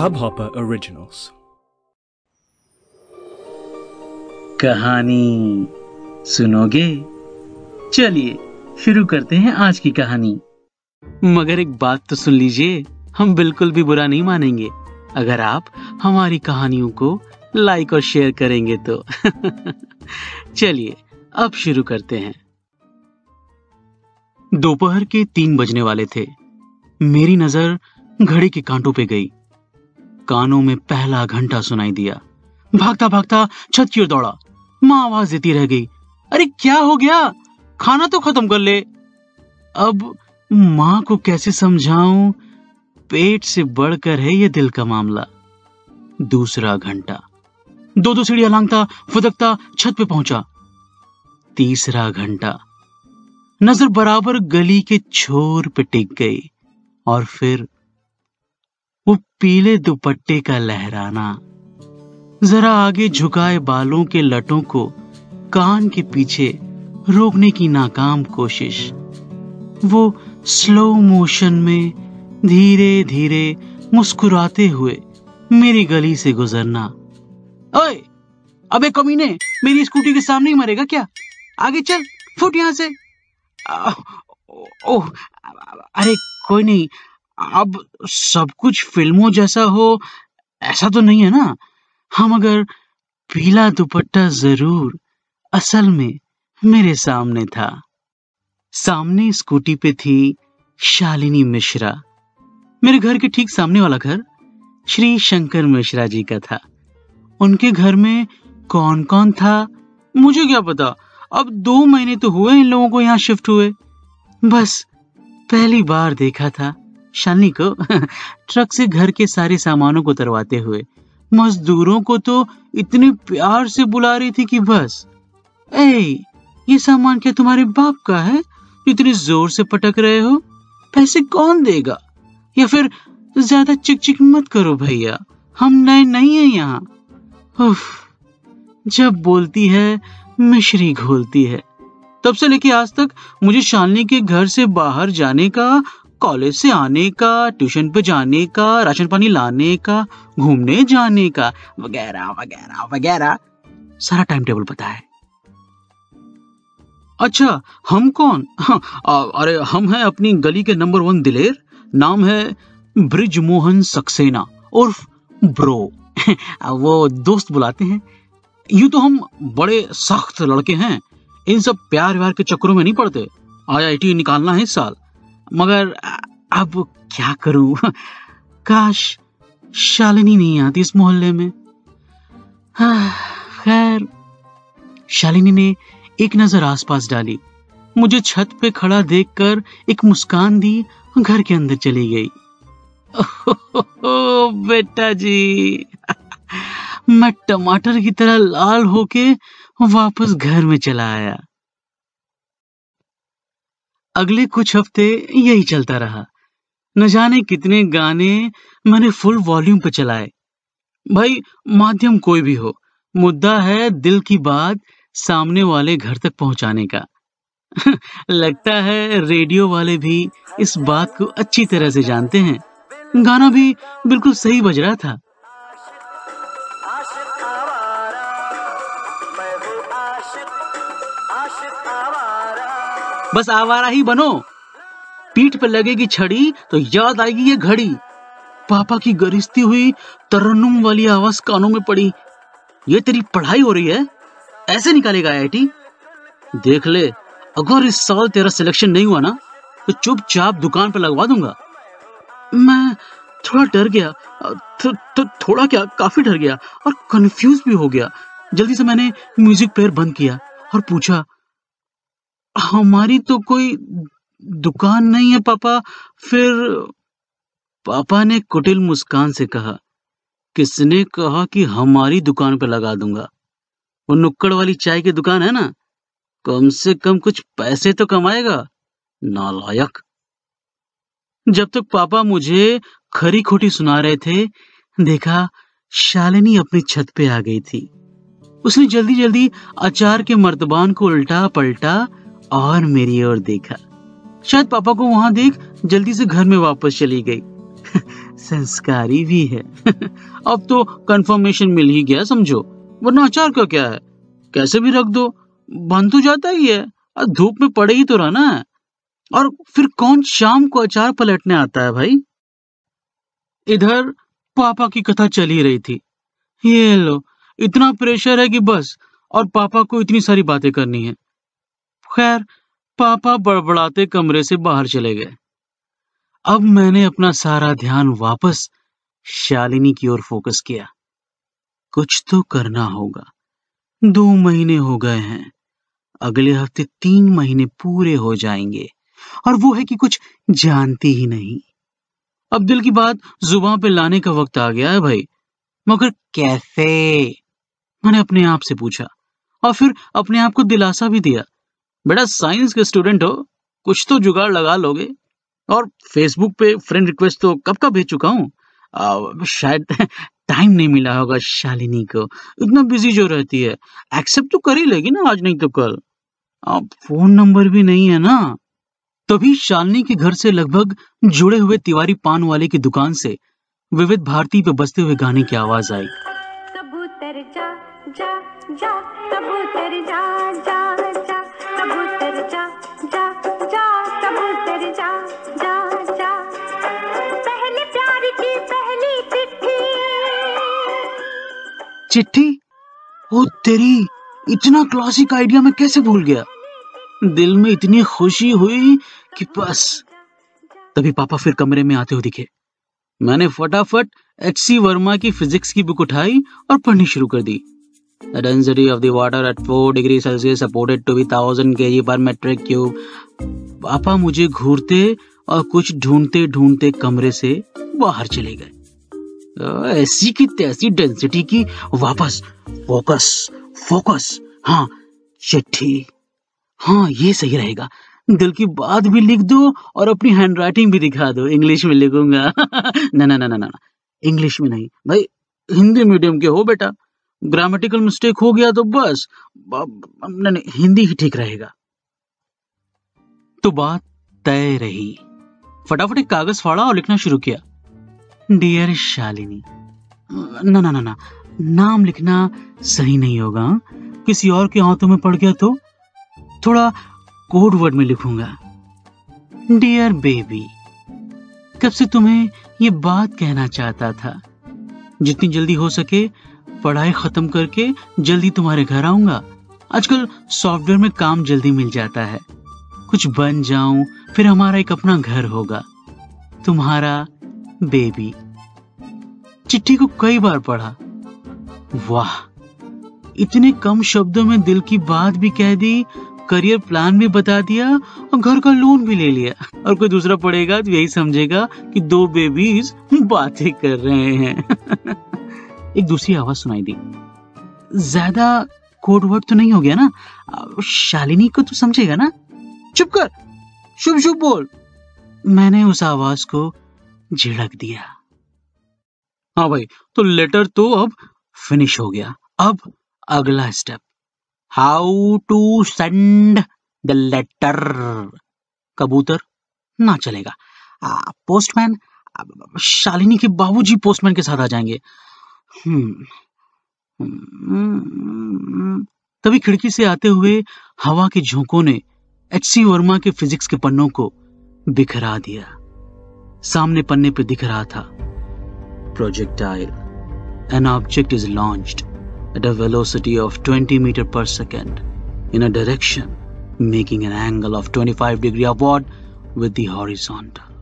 Hubhopper Originals. कहानी सुनोगे? चलिए, शुरू करते हैं आज की कहानी। मगर एक बात तो सुन लीजिए, हम बिल्कुल भी बुरा नहीं मानेंगे। अगर आप हमारी कहानियों को लाइक और शेयर करेंगे तो। चलिए, अब शुरू करते हैं। दोपहर के तीन बजने वाले थे। मेरी नज़र घड़ी के कांटों पे गई। कानों में पहला घंटा सुनाई दिया। भागता भागता छत की ओर दौड़ा। माँ आवाज़ देती रह गई, अरे क्या हो गया? खाना तो खत्म कर ले। अब माँ को कैसे समझाऊं? पेट से बढ़कर है ये दिल का मामला। दूसरा घंटा। दो दो सीढ़ियाँ लांगता, फुदकता छत पे पहुँचा। तीसरा घंटा। नज़र बराबर गली के छोर पे टिक गई। और फिर वो पीले दुपट्टे का लहराना, जरा आगे झुकाए बालों के लटों को कान के पीछे रोकने की नाकाम कोशिश। वो स्लो मोशन में धीरे धीरे मुस्कुराते हुए मेरी गली से गुजरना। ओए, अबे कमीने, मेरी स्कूटी के सामने ही मरेगा क्या? आगे चल, फुट यहाँ से। ओह, अरे कोई नहीं, अब सब कुछ फ़िल्मों जैसा हो, ऐसा तो नहीं है ना? हम अगर पीला दुपट्टा ज़रूर, असल में मेरे सामने था। सामने स्कूटी पे थी शालिनी मिश्रा। मेरे घर के ठीक सामने वाला घर श्री शंकर मिश्रा जी का था। उनके घर में कौन कौन था, मुझे क्या पता? अब दो महीने तो हुए इन लोगों को यहाँ शिफ्ट हुए। बस, पहली बार देखा था शालिनी को ट्रक से घर के सारे सामानों को उतरवाते हुए। मजदूरों को तो इतने प्यार से बुला रही थी कि बस। ए ये सामान क्या तुम्हारे बाप का है? इतने ज़ोर से पटक रहे हो? पैसे कौन देगा? या फिर ज़्यादा चिक चिक मत करो भैया, हम नए नहीं है यहाँ। जब बोलती है, मिश्री घोलती है। तब से लेके आज तक मुझे शालिनी के घर से बाहर जाने का कॉलेज से आने का ट्यूशन पे जाने का राशन पानी लाने का घूमने जाने का वगैरह वगैरह वगैरह सारा टाइम टेबल पता है। अच्छा हम कौन? हाँ, अरे हम हैं अपनी गली के नंबर वन दिलेर नाम है ब्रिज मोहन सक्सेना उर्फ़ ब्रो। वो दोस्त बुलाते हैं। यूँ तो हम बड़े सख्त लड़के हैं इन सब प्यार व्यार के चक्करों में नहीं पड़ते। आईआईटी निकालना है इस साल। मगर अब क्या करूँ? काश शालिनी नहीं आती इस मोहल्ले में। खैर शालिनी ने एक नज़र आसपास डाली। मुझे छत पे खड़ा देखकर एक मुस्कान दी घर के अंदर चली गई। ओ, बेटा जी। मैं टमाटर की तरह लाल होके वापस घर में चला आया। अगले कुछ हफ़्ते यही चलता रहा। न जाने कितने गाने मैंने फुल वॉल्यूम पर चलाए। भाई, माध्यम कोई भी हो, मुद्दा है दिल की बात सामने वाले घर तक पहुँचाने का। लगता है रेडियो वाले भी इस बात को अच्छी तरह से जानते हैं। गाना भी बिल्कुल सही बज रहा था। बस आवारा ही बनो। पीठ पर लगेगी छड़ी तो याद आएगी ये घड़ी। पापा की गरिस्ती हुई तरन्नुम वाली आवाज़ कानों में पड़ी। ये तेरी पढ़ाई हो रही है? ऐसे निकालेगा आईआईटी देख ले अगर इस साल तेरा सिलेक्शन नहीं हुआ ना तो चुपचाप दुकान पर लगवा दूँगा। मैं थोड़ा डर गया थो, थो, थोड़ा क्या काफ़ी डर गया और कंफ्यूज भी हो गया। जल्दी से मैंने म्यूज़िक प्लेयर बंद किया और पूछा हमारी तो कोई दुकान नहीं है, पापा। फिर पापा ने कुटिल मुस्कान से कहा, किसने कहा कि हमारी दुकान पर लगा दूँगा? वो नुक्कड़ वाली चाय की दुकान है ना? कम से कम कुछ पैसे तो कमाएगा। नालायक। जब तक पापा मुझे खरी खोटी सुना रहे थे, देखा शालिनी अपनी छत पे आ गई थी। उसने जल्दी जल्दी अचार के मर्दबान को उल्टा पलटा और मेरी ओर देखा। शायद पापा को वहाँ देख जल्दी से घर में वापस चली गई। संस्कारी भी है। अब तो कंफर्मेशन मिल ही गया, समझो। वरना अचार का क्या है? कैसे भी रख दो। बन तो जाता ही है। और धूप में पड़े ही तो रहना है। और फिर कौन शाम को अचार पलटने आता है भाई? इधर पापा की कथा चल ही रही थी। ये लो, इतना प्रेशर है कि बस। और पापा को इतनी सारी बातें करनी है। खैर, पापा बड़बड़ाते कमरे से बाहर चले गए। अब मैंने अपना सारा ध्यान वापस शालिनी की ओर फोकस किया। कुछ तो करना होगा। दो महीने हो गए हैं। अगले हफ़्ते तीन महीने पूरे हो जाएँगे। और वो है कि कुछ जानती ही नहीं। अब दिल की बात ज़ुबान पे लाने का वक्त आ गया है भाई। मगर कैसे? मैंने अपने आप से पूछा। और फिर अपने आप को दिलासा भी दिया। बेटा साइंस के स्टूडेंट हो, कुछ तो जुगाड़ लगा लोगे। और फेसबुक पे फ्रेंड रिक्वेस्ट तो कब का भेज चुका हूँ? शायद टाइम नहीं मिला होगा शालिनी को। इतना बिज़ी जो रहती है एक्सेप्ट तो कर ही लेगी ना आज नहीं तो कल। फ़ोन नंबर भी नहीं है ना। तभी शालिनी के घर से लगभग जुड़े हुए तिवारी पान वाले की दुकान से विविध भारती पे बजते हुए गाने की आवाज़ आई। जा जा जा जा। चिट्ठी। ओ तेरी, इतना क्लासिक आइडिया मैं कैसे भूल गया? दिल में इतनी खुशी हुई कि बस। तभी पापा फिर कमरे में आते हुए दिखे। मैंने फटाफट एच सी वर्मा की फिजिक्स की बुक उठाई और पढ़नी शुरू कर दी। The density of the water at 4 degree Celsius supported to be 1000 kg per metric cube. पापा मुझे घूरते और कुछ ढूंढते ढूंढते कमरे से बाहर चले गए। ऐसी की तैसी डेंसिटी की वापस फोकस फोकस हाँ चिट्ठी। हाँ ये सही रहेगा। दिल की बात भी लिख दो और अपनी हैंडराइटिंग भी दिखा दो। इंग्लिश में लिखूँगा। ना ना ना ना ना इंग्लिश में नहीं। भाई, हिंदी मीडियम के हो बेटा। ग्रामेटिकल मिस्टेक हो गया तो बस। नहीं, नहीं हिंदी ही ठीक रहेगा। तो बात तय रही। फटाफट एक कागज़ फाड़ा और लिखना शुरू किया। डियर शालिनी ना ना ना ना नाम लिखना सही नहीं होगा। किसी और के हाथों में पड़ गया तो थोड़ा कोड वर्ड में लिखूँगा। डियर बेबी कब से तुम्हें ये बात कहना चाहता था? जितनी जल्दी हो सके पढ़ाई खत्म करके जल्दी तुम्हारे घर आऊँगा। आजकल सॉफ्टवेयर में काम जल्दी मिल जाता है। कुछ बन जाऊँ, फिर हमारा एक अपना घर होगा। तुम्हारा बेबी। चिट्ठी को कई बार पढ़ा। वाह! इतने कम शब्दों में दिल की बात भी कह दी, करियर प्लान भी बता दिया और घर का लोन भी ले लिया। और कोई दूसरा पढ़ेगा तो यही समझेगा कि दो बेबीज बातें कर रहे हैं। एक दूसरी आवाज़ सुनाई दी। ज़्यादा कोड वर्ड तो नहीं हो गया ना? शालिनी को तो समझेगा ना? चुप कर। शुभ शुभ बोल। मैंने उस आवाज़ को झिड़क दिया। हाँ भाई तो लेटर तो अब फिनिश हो गया। अब अगला step how to send the letter कबूतर, ना चलेगा। पोस्टमैन शालिनी के बाबूजी पोस्टमैन के साथ आ जाएँगे। हम्म तभी खिड़की से आते हुए हवा के झोंकों ने एच सी वर्मा के फिजिक्स के पन्नों को बिखरा दिया। सामने पन्ने पे दिख रहा था, projectile an object is launched at a velocity of 20 metre per second in a direction making an angle of 25 degree upward with the horizontal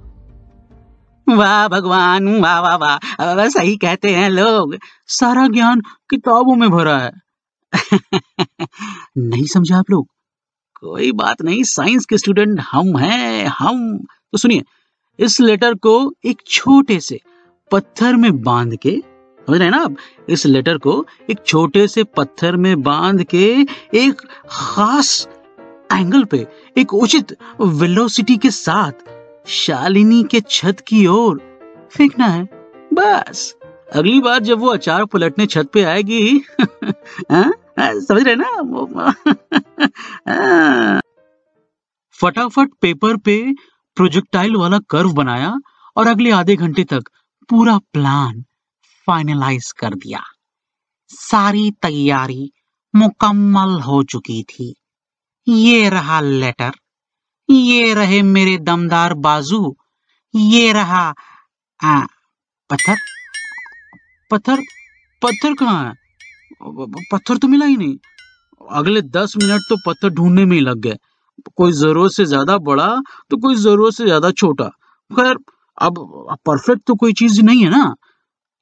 वाह, भगवान, वाह वाह वाह। सही कहते हैं लोग। सारा ज्ञान किताबों में भरा है। नहीं समझा आप लोग? कोई बात नहीं, साइंस के स्टूडेंट हम हैं, हम। तो सुनिए, इस लेटर को एक छोटे से पत्थर में बाँध के, समझ रहे हैं ना आप? इस लेटर को एक छोटे से पत्थर में बाँध के एक खास एंगल पे, एक उचित वेलोसिटी के साथ शालिनी के छत की ओर फेंकना है। बस। अगली बार जब वो अचार पलटने छत पे आएगी समझ रहे ना? वो फटाफट पेपर पे प्रोजेक्टाइल वाला कर्व बनाया और अगले आधे घंटे तक पूरा प्लान फाइनलाइज कर दिया। सारी तैयारी मुकम्मल हो चुकी थी। ये रहा लेटर। ये रहे मेरे दमदार बाजू ये रहा आ, पत्थर? पत्थर? पत्थर कहाँ है? पत्थर तो मिला ही नहीं। अगले दस मिनट तो पत्थर ढूँढने में ही लग गए। कोई ज़रूरत से ज़्यादा बड़ा तो कोई ज़रूरत से ज़्यादा छोटा। खैर अब परफेक्ट तो कोई चीज़ नहीं है ना।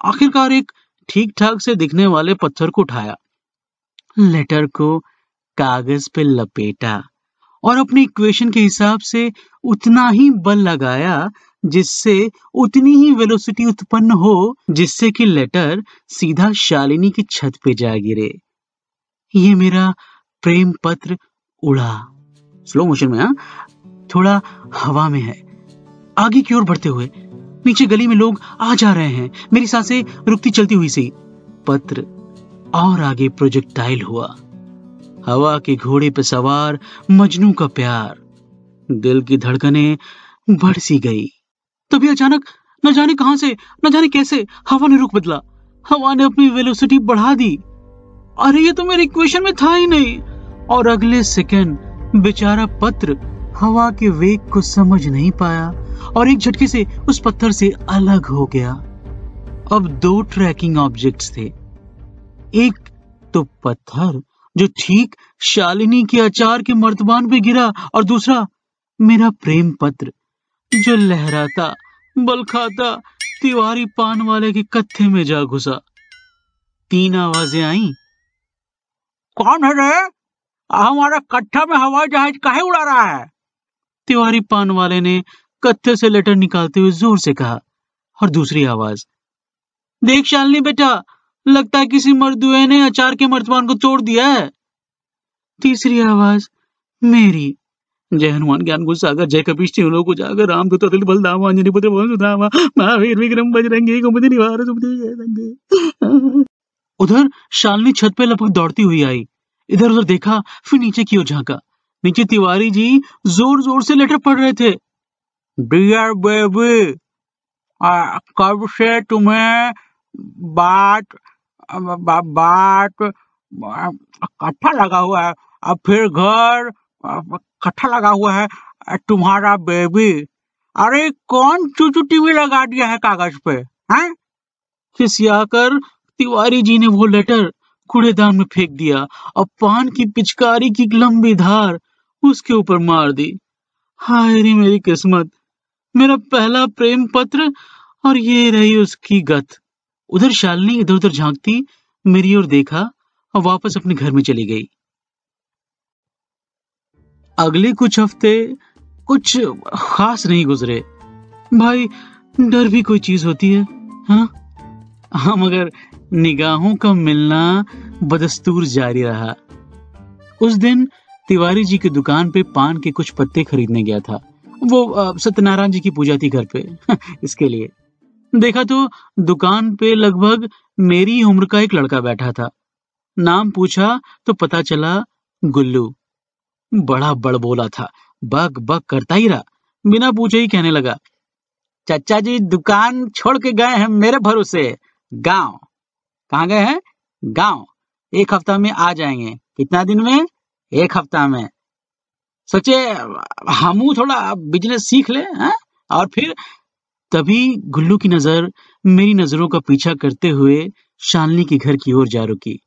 आखिरकार एक ठीक ठाक से दिखने वाले पत्थर को उठाया। लेटर को कागज़ पे लपेटा। और अपनी इक्वेशन के हिसाब से उतना ही बल लगाया जिससे उतनी ही वेलोसिटी उत्पन्न हो, जिससे कि लेटर सीधा शालिनी की छत पे जा गिरे। ये मेरा प्रेम पत्र उड़ा। स्लो मोशन में, हा? थोड़ा हवा में है। आगे की ओर बढ़ते हुए, नीचे गली में लोग आ जा रहे हैं। मेरी साँसें रुकती चलती हुई सी। पत्र और आगे प्रोजेक्टाइल हुआ। हवा के घोड़े पर सवार मजनू का प्यार। दिल की धड़कने बढ़ सी गई। तभी अचानक न जाने कहाँ से, न जाने कैसे हवा ने रुख बदला। हवा ने अपनी वेलोसिटी बढ़ा दी। अरे, ये तो मेरे इक्वेशन में था ही नहीं। और अगले सेकंड बेचारा पत्र हवा के वेग को समझ नहीं पाया और एक झटके से उस पत्थर से अलग हो गया। अब दो ट्रैकिंग ऑब्जेक्ट्स थे। एक तो पत्थर जो ठीक शालिनी के अचार के मर्तबान पे गिरा और दूसरा मेरा प्रेम पत्र जो लहराता बल खाता तिवारी पान वाले के कत्थे में जा घुसा। तीन आवाज़ें आई। कौन है रे? हमारा कट्ठा में हवाई जहाज़ काहे उड़ा रहा है? तिवारी पान वाले ने कत्थे से लेटर निकालते हुए ज़ोर से कहा और दूसरी आवाज़ देख शालिनी बेटा लगता है किसी मर्दुए ने अचार के मर्तबान को तोड़ दिया है। तीसरी आवाज़, मेरी। जय हनुमान, ज्ञान गुरु सागर, जय कपीश लोग को जागर राम दूत अतुल, बलदामा, अंजनी पुत्र भवन सुधामा महावीर विक्रम, बजरंगी कुमति निवार, सुमति उधर शालिनी छत पे लपक दौड़ती हुई आई। इधर उधर देखा, फिर नीचे की ओर झांका। नीचे तिवारी जी ज़ोर ज़ोर से लेटर पढ़ रहे थे। डियर बेबी कब से तुम्हें बात बा, बात कट्ठा लगा हुआ है। अब फिर घर कट्ठा लगा हुआ है। तुम्हारा बेबी अरे कौन चूचू टीवी लगा दिया है कागज़ पे हैं? खिसियाकर तिवारी जी ने वो लेटर कूड़ेदान में फेंक दिया और पान की पिचकारी की लंबी धार उसके ऊपर मार दी। हाय रे मेरी किस्मत मेरा पहला प्रेम पत्र और ये रही उसकी गत। उधर शालिनी इधर उधर झांकती, मेरी ओर देखा, और वापस अपने घर में चली गई। अगले कुछ हफ़्ते कुछ खास नहीं गुजरे। भाई, डर भी कोई चीज़ होती है हाँ? हाँ मगर निगाहों का मिलना बदस्तूर जारी रहा। उस दिन तिवारी जी की दुकान पे पान के कुछ पत्ते खरीदने गया था। वो सत्यनारायण जी की पूजा थी घर पे, इसके लिए। देखा तो दुकान पे लगभग मेरी उम्र का एक लड़का बैठा था। नाम पूछा तो पता चला गुल्लू। बड़ा बड़ बोला था। बक बक करता ही रहा। बिना पूछे ही कहने लगा, चचा जी, दुकान छोड़ के गए हैं मेरे भरोसे। गाँव। कहा गए हैं? गाँव। एक हफ़्ता में आ जाएँगे। कितना दिन में? एक हफ़्ता में। सोचे, हम थोड़ा बिज़नेस सीख ले, है? और फिर तभी गुल्लू की नज़र मेरी नज़रों का पीछा करते हुए शालनी के घर की ओर जा रुकी।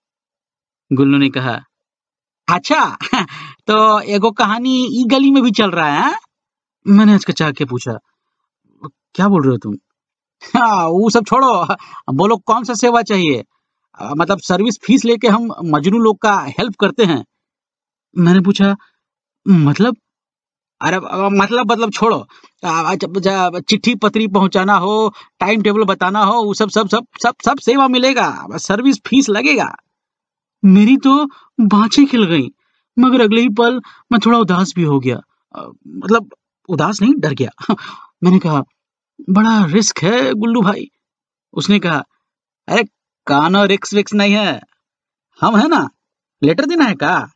गुल्लू ने कहा अच्छा तो एगो कहानी ई गली में भी चल रहा है मैंने हचकचा के पूछा, क्या बोल रहे हो तुम? हाँ वो सब छोड़ो बोलो कौन सा सेवा चाहिए? मतलब सर्विस फ़ीस लेके हम मजनू लोग का हेल्प करते हैं? मैंने पूछा मतलब अरे मतलब मतलब छोड़ो। चिट्ठी पत्री पहुंचाना हो टाइम टेबल बताना हो, वो सब सब सब सब सब सेवा मिलेगा। सर्विस फ़ीस लगेगा। मेरी तो बाँचें खिल गई, मगर अगले ही पल मैं थोड़ा उदास भी हो गया। मतलब उदास नहीं, डर गया। मैंने कहा, बड़ा रिस्क है, गुल्लू भाई। उसने कहा, अरे, कानो रिक्स विक्स नहीं है। हम है ना लेटर देना है का?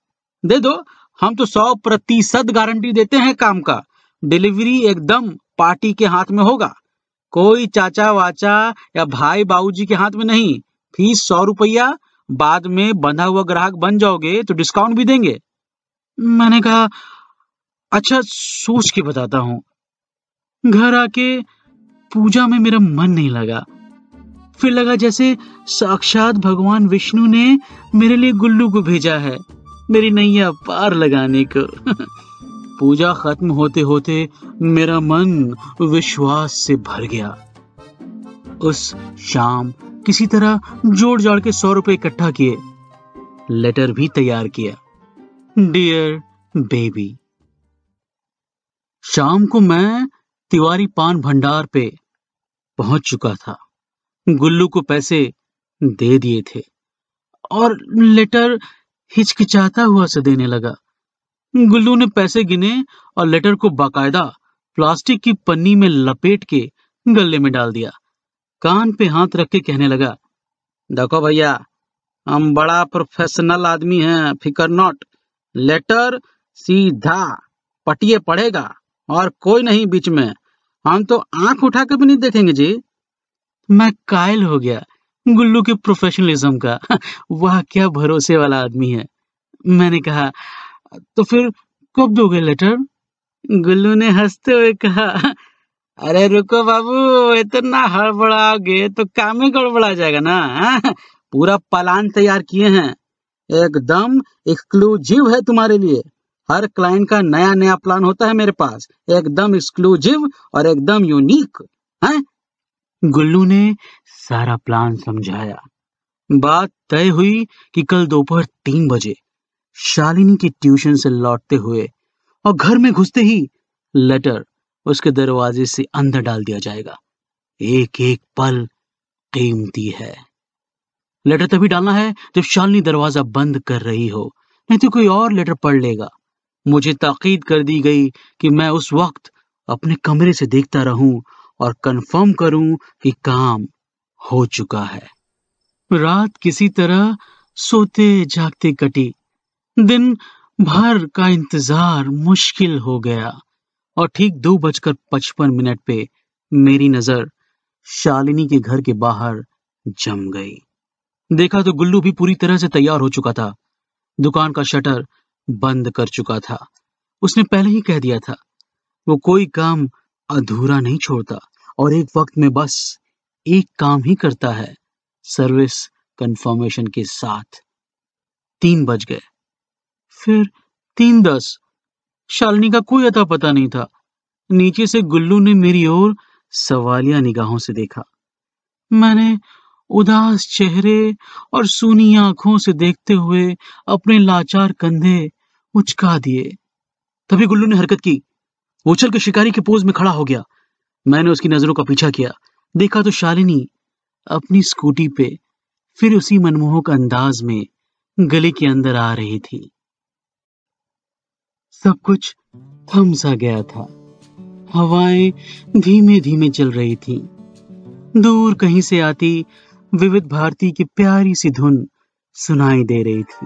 दे दो। हम तो सौ प्रतिशत गारंटी देते हैं काम का। डिलीवरी एकदम पार्टी के हाथ में होगा। कोई चाचा वाचा या भाई बाबूजी के हाथ में नहीं। फ़ीस सौ रुपया, बाद में बंधा हुआ ग्राहक बन जाओगे तो डिस्काउंट भी देंगे। मैंने कहा अच्छा सोच के बताता हूँ। घर आके पूजा में मेरा मन नहीं लगा। फिर लगा जैसे साक्षात भगवान विष्णु ने मेरे लिए गुल्लू को भेजा है। मेरी नैया पार लगाने को। पूजा खत्म होते होते मेरा मन विश्वास से भर गया। उस शाम किसी तरह जोड़ जाड़ के सौ रुपए इकट्ठा किए। लेटर भी तैयार किया। डियर बेबी शाम को मैं तिवारी पान भंडार पे पहुँच चुका था। गुल्लू को पैसे दे दिए थे। और लेटर हिचकिचाता हुआ से देने लगा। गुल्लू ने पैसे गिने और लेटर को बाकायदा प्लास्टिक की पन्नी में लपेट के गले में डाल दिया। कान पे हाथ रख के कहने लगा, देखो भैया, हम बड़ा प्रोफेशनल आदमी हैं, फिकर नॉट लेटर सीधा पटिए पड़ेगा और कोई नहीं बीच में। हम तो आँख उठा के भी नहीं देखेंगे जी। मैं कायल हो गया। गुल्लू के प्रोफेशनलिज्म का। वह, क्या भरोसे वाला आदमी है। मैंने कहा तो फिर कब दोगे लेटर गुल्लू ने हँसते हुए कहा, अरे रुको बाबू, इतना हड़बड़ाओगे तो काम ही गड़बड़ा जाएगा ना, हा? पूरा प्लान तैयार किए हैं। एकदम एक्सक्लूसिव है तुम्हारे लिए। हर क्लाइंट का नया नया प्लान होता है मेरे पास। एकदम एक्सक्लूसिव और एकदम यूनिक है? गुल्लू ने सारा प्लान समझाया। बात तय हुई कि कल दोपहर तीन बजे शालिनी की ट्यूशन से लौटते हुए और घर में घुसते ही लेटर उसके दरवाजे से अंदर डाल दिया जाएगा। एक एक पल कीमती है। लेटर तभी डालना है जब शालिनी दरवाज़ा बंद कर रही हो, नहीं तो कोई और लेटर पढ़ लेगा। मुझे ताकीद कर दी गई कि मैं उस वक्त अपने कमरे से देखता रहूँ और कंफर्म करूँ कि काम हो चुका है। रात किसी तरह सोते जागते कटी। दिन भर का इंतज़ार मुश्किल हो गया और ठीक दो बजकर पचपन मिनट पे मेरी नज़र शालिनी के घर के बाहर जम गई। देखा तो गुल्लू भी पूरी तरह से तैयार हो चुका था। दुकान का शटर बंद कर चुका था। उसने पहले ही कह दिया था, वो कोई काम अधूरा नहीं छोड़ता और एक वक्त में बस एक काम ही करता है सर्विस कंफर्मेशन के साथ। तीन बज गए। फिर तीन दस। शालिनी का कोई अता पता नहीं था। नीचे से गुल्लू ने मेरी ओर सवालिया निगाहों से देखा। मैंने उदास चेहरे और सूनी आँखों से देखते हुए अपने लाचार कंधे उचका दिए। तभी गुल्लू ने हरकत की। उछल के शिकारी के पोज में खड़ा हो गया। मैंने उसकी नज़रों का पीछा किया। देखा तो शालिनी अपनी स्कूटी पे फिर उसी मनमोहक अंदाज में गली के अंदर आ रही थी। सब कुछ थम सा गया था। हवाएँ धीमे धीमे चल रही थी। दूर कहीं से आती विविध भारती की प्यारी सी धुन सुनाई दे रही थी।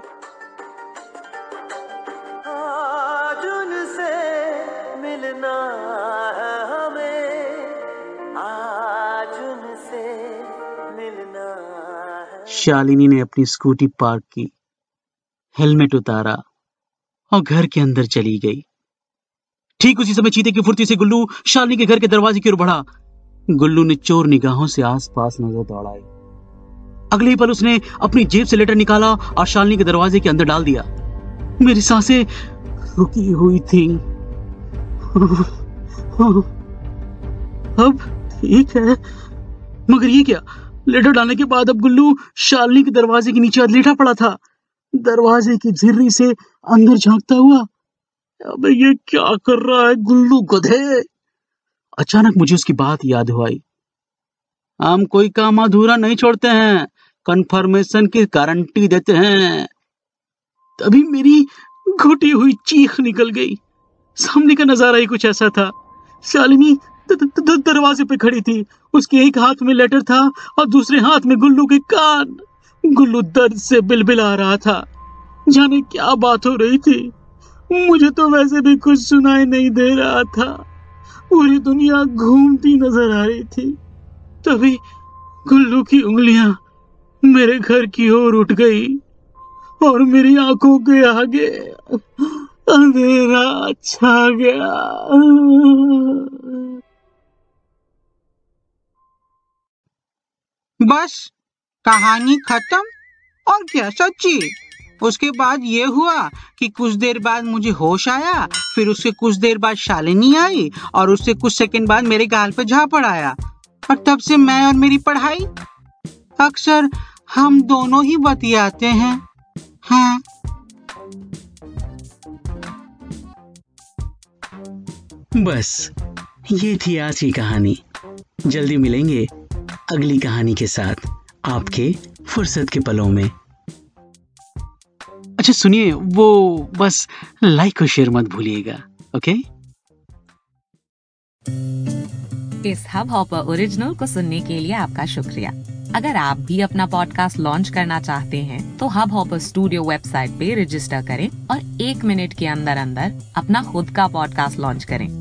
शालिनी ने अपनी स्कूटी पार्क की, हेलमेट उतारा और घर के अंदर चली गई। ठीक उसी समय चीते की फुर्ती से गुल्लू शालिनी के घर के दरवाजे की ओर बढ़ा। गुल्लू ने चोर निगाहों से आसपास नज़र दौड़ाई। अगले ही पल उसने अपनी जेब से लेटर निकाला और शालिनी के दरवाजे के अंदर डाल दिया। मेरी साँसें रुकी हुई थी। अब ठीक है, मगर ये क्या? लेटर डालने के बाद अब गुल्लू शालिनी के दरवाजे के नीचे लेटा पड़ा था। दरवाजे की झिर्री से अंदर झांकता हुआ, अब ये क्या कर रहा है गुल्लू गधे? अचानक मुझे उसकी बात याद हुआ हम कोई काम अधूरा नहीं छोड़ते हैं कंफर्मेशन की गारंटी देते हैं। तभी मेरी घुटी हुई चीख निकल गई। सामने का नज़ारा ही कुछ ऐसा था। शालिनी दरवाजे पे खड़ी थी। उसके एक हाथ में लेटर था और दूसरे हाथ में गुल्लू के कान। गुल्लू दर्द से बिलबिला रहा था। जाने क्या बात हो रही थी। मुझे तो वैसे भी कुछ सुनाई नहीं दे रहा था। पूरी दुनिया घूमती नज़र आ रही थी। तभी गुल्लू की उंगलियाँ मेरे घर की ओर उठ गई और मेरी आँखों के आगे अंधेरा छा गया। बस, कहानी खत्म। और क्या, सच्ची? उसके बाद ये हुआ कि कुछ देर बाद मुझे होश आया, फिर उसके कुछ देर बाद शालिनी आई और उससे कुछ सेकंड बाद मेरे गाल पे झापड़ आया। और तब से मैं और मेरी पढ़ाई। अक्सर हम दोनों ही बतियाते हैं। हाँ। बस, ये थी आज की कहानी। जल्दी मिलेंगे। अगली कहानी के साथ आपके फुर्सत के पलों में। अच्छा सुनिए वो बस लाइक और शेयर मत भूलिएगा ओके इस हब हॉपर ओरिजिनल को सुनने के लिए आपका शुक्रिया। अगर आप भी अपना पॉडकास्ट लॉन्च करना चाहते हैं तो हब हॉपर स्टूडियो वेबसाइट पे रजिस्टर करें और एक मिनट के अंदर अंदर अपना खुद का पॉडकास्ट लॉन्च करें।